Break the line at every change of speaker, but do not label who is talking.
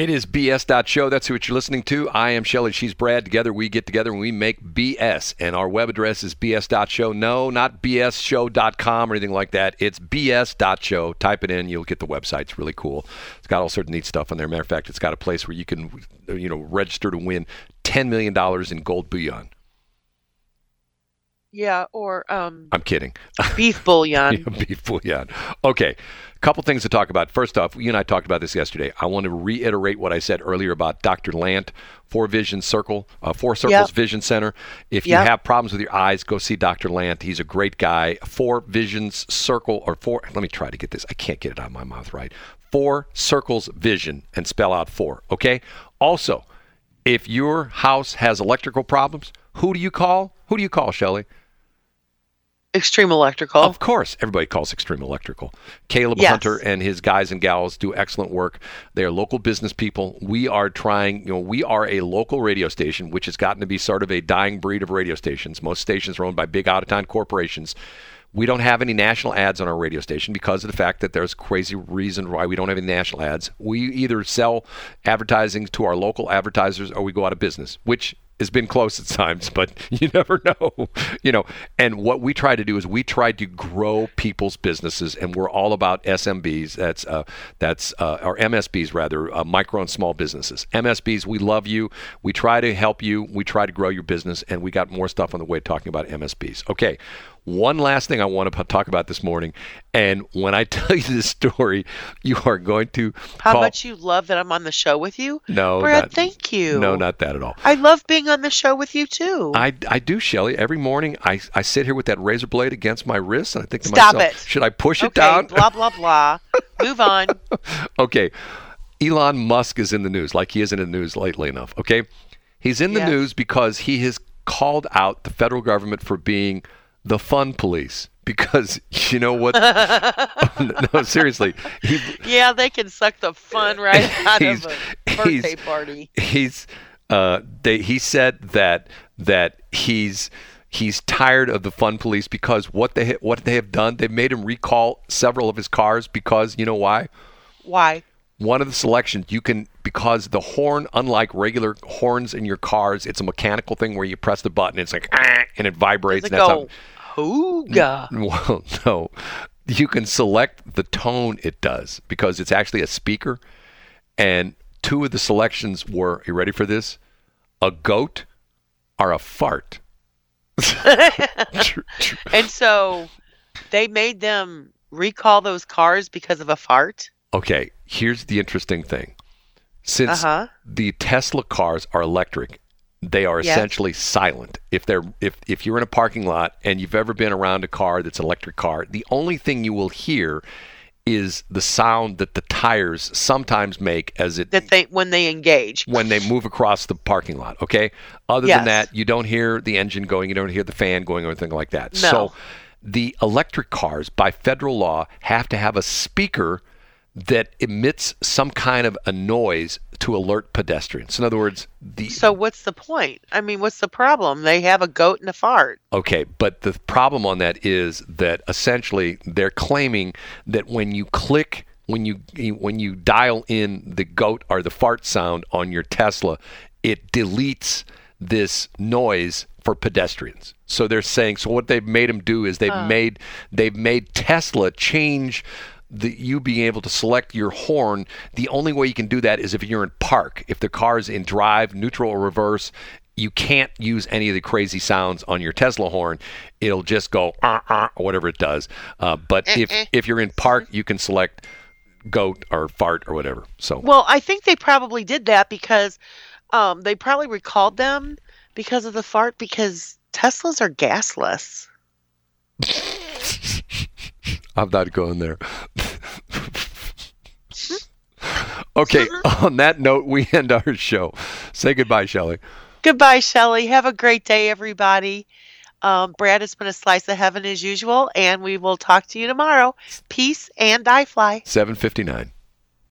It is BS.show. That's what you're listening to. I am Shelly. She's Brad. Together we get together and we make BS. And our web address is BS.show. No, not BSshow.com or anything like that. It's BS.show. Type it in. You'll get the website. It's really cool. It's got all sorts of neat stuff on there. Matter of fact, it's got a place where you can, you know, register to win $10 million in gold bullion.
Yeah, or um,
I'm kidding.
beef bouillon.
beef bouillon. Okay, a couple things to talk about. First off, you and I talked about this yesterday. I want to reiterate what I said earlier about Dr. Lant, Four Vision Circle, uh, Four Circles
Yep.
Vision Center. If you have problems with your eyes, go see Dr. Lant. He's a great guy. Four Visions Circle, or four. Let me try to get this. I can't get it out of my mouth right. Four Circles Vision, and spell out four. Okay. Also, if your house has electrical problems, who do you call? Who do you call, Shelley?
Extreme electrical.
Of course, everybody calls Extreme Electrical. Caleb
Yes.
Hunter and his guys and gals do excellent work. They are local business people. We are trying, you know, we are a local radio station, which has gotten to be sort of a dying breed of radio stations. Most stations are owned by big out of town corporations. We don't have any national ads on our radio station because of the fact that there's crazy reason why we don't have any national ads. We either sell advertising to our local advertisers or we go out of business, which has been close at times, but you never know. You know, and what we try to do is we try to grow people's businesses, and we're all about SMBs. That's uh, that's uh, MSBs rather, uh, micro and small businesses. MSBs, we love you. We try to help you. We try to grow your business, and we got more stuff on the way talking about MSBs. Okay. One last thing I want to talk about this morning, and when I tell you this story, you are going to
How
call-
much you love that I'm on the show with you?
No,
Brad,
not-
thank you.
No, not that at all.
I love being on the show with you too.
I, I do, Shelly. Every morning I, I sit here with that razor blade against my wrist and I think to
Stop
myself,
it.
should I push it
okay,
down?
blah blah blah. Move on.
okay. Elon Musk is in the news, like he isn't in the news lately enough. Okay. He's in the
Yes.
news because he has called out the federal government for being the fun police. Because you know what? no, seriously. He,
Yeah, they can suck the fun right out of a birthday party.
he's uh, they, he said that that he's he's tired of the fun police because what they what they have done they've made him recall several of his cars because you know why
Why?
One of the selections you can because the horn unlike regular horns in your cars it's a mechanical thing where you press the button it's like "Ah," and it vibrates
Does it
and
go
how
hooga?
well no you can select the tone it does because it's actually a speaker and two of the selections were you ready for this a goat or a fart
And so they made them recall those cars because of a fart.
Okay here's the interesting thing since
Uh-huh.
the tesla cars are electric they are
Yes.
essentially silent if they're if, if you're in a parking lot and you've ever been around a car that's an electric car the only thing you will hear is the sound that the tires sometimes make as it
That they when they engage.
when they move across the parking lot. Okay. Other
Yes.
than that, you don't hear the engine going. You don't hear the fan going or anything like that.
No.
So, the electric cars, by federal law, have to have a speaker that emits some kind of a noise to alert pedestrians. In other words, the
So what's the point? I mean, what's the problem? They have a goat and a fart.
Okay, but the problem on that is that essentially they're claiming that when you click when you when you dial in the goat or the fart sound on your Tesla, it deletes this noise for pedestrians. So they're saying so what they've made them do is they've made they've made Tesla change the you being able to select your horn. The only way you can do that is if you're in park. If the car is in drive, neutral or reverse, you can't use any of the crazy sounds on your Tesla horn. It'll just go uh, uh, or whatever it does. Uh, but if if you're in park, you can select goat or fart or whatever. So
Well, I think they probably did that because um, they probably recalled them because of the fart because Teslas are gasless.
I'm not going there. okay, on that note, we end our show. Say goodbye, Shelley.
Goodbye, Shelley. Have a great day, everybody. Um, Brad, it's been a slice of heaven as usual, and we will talk to you tomorrow. Peace and I fly.
759.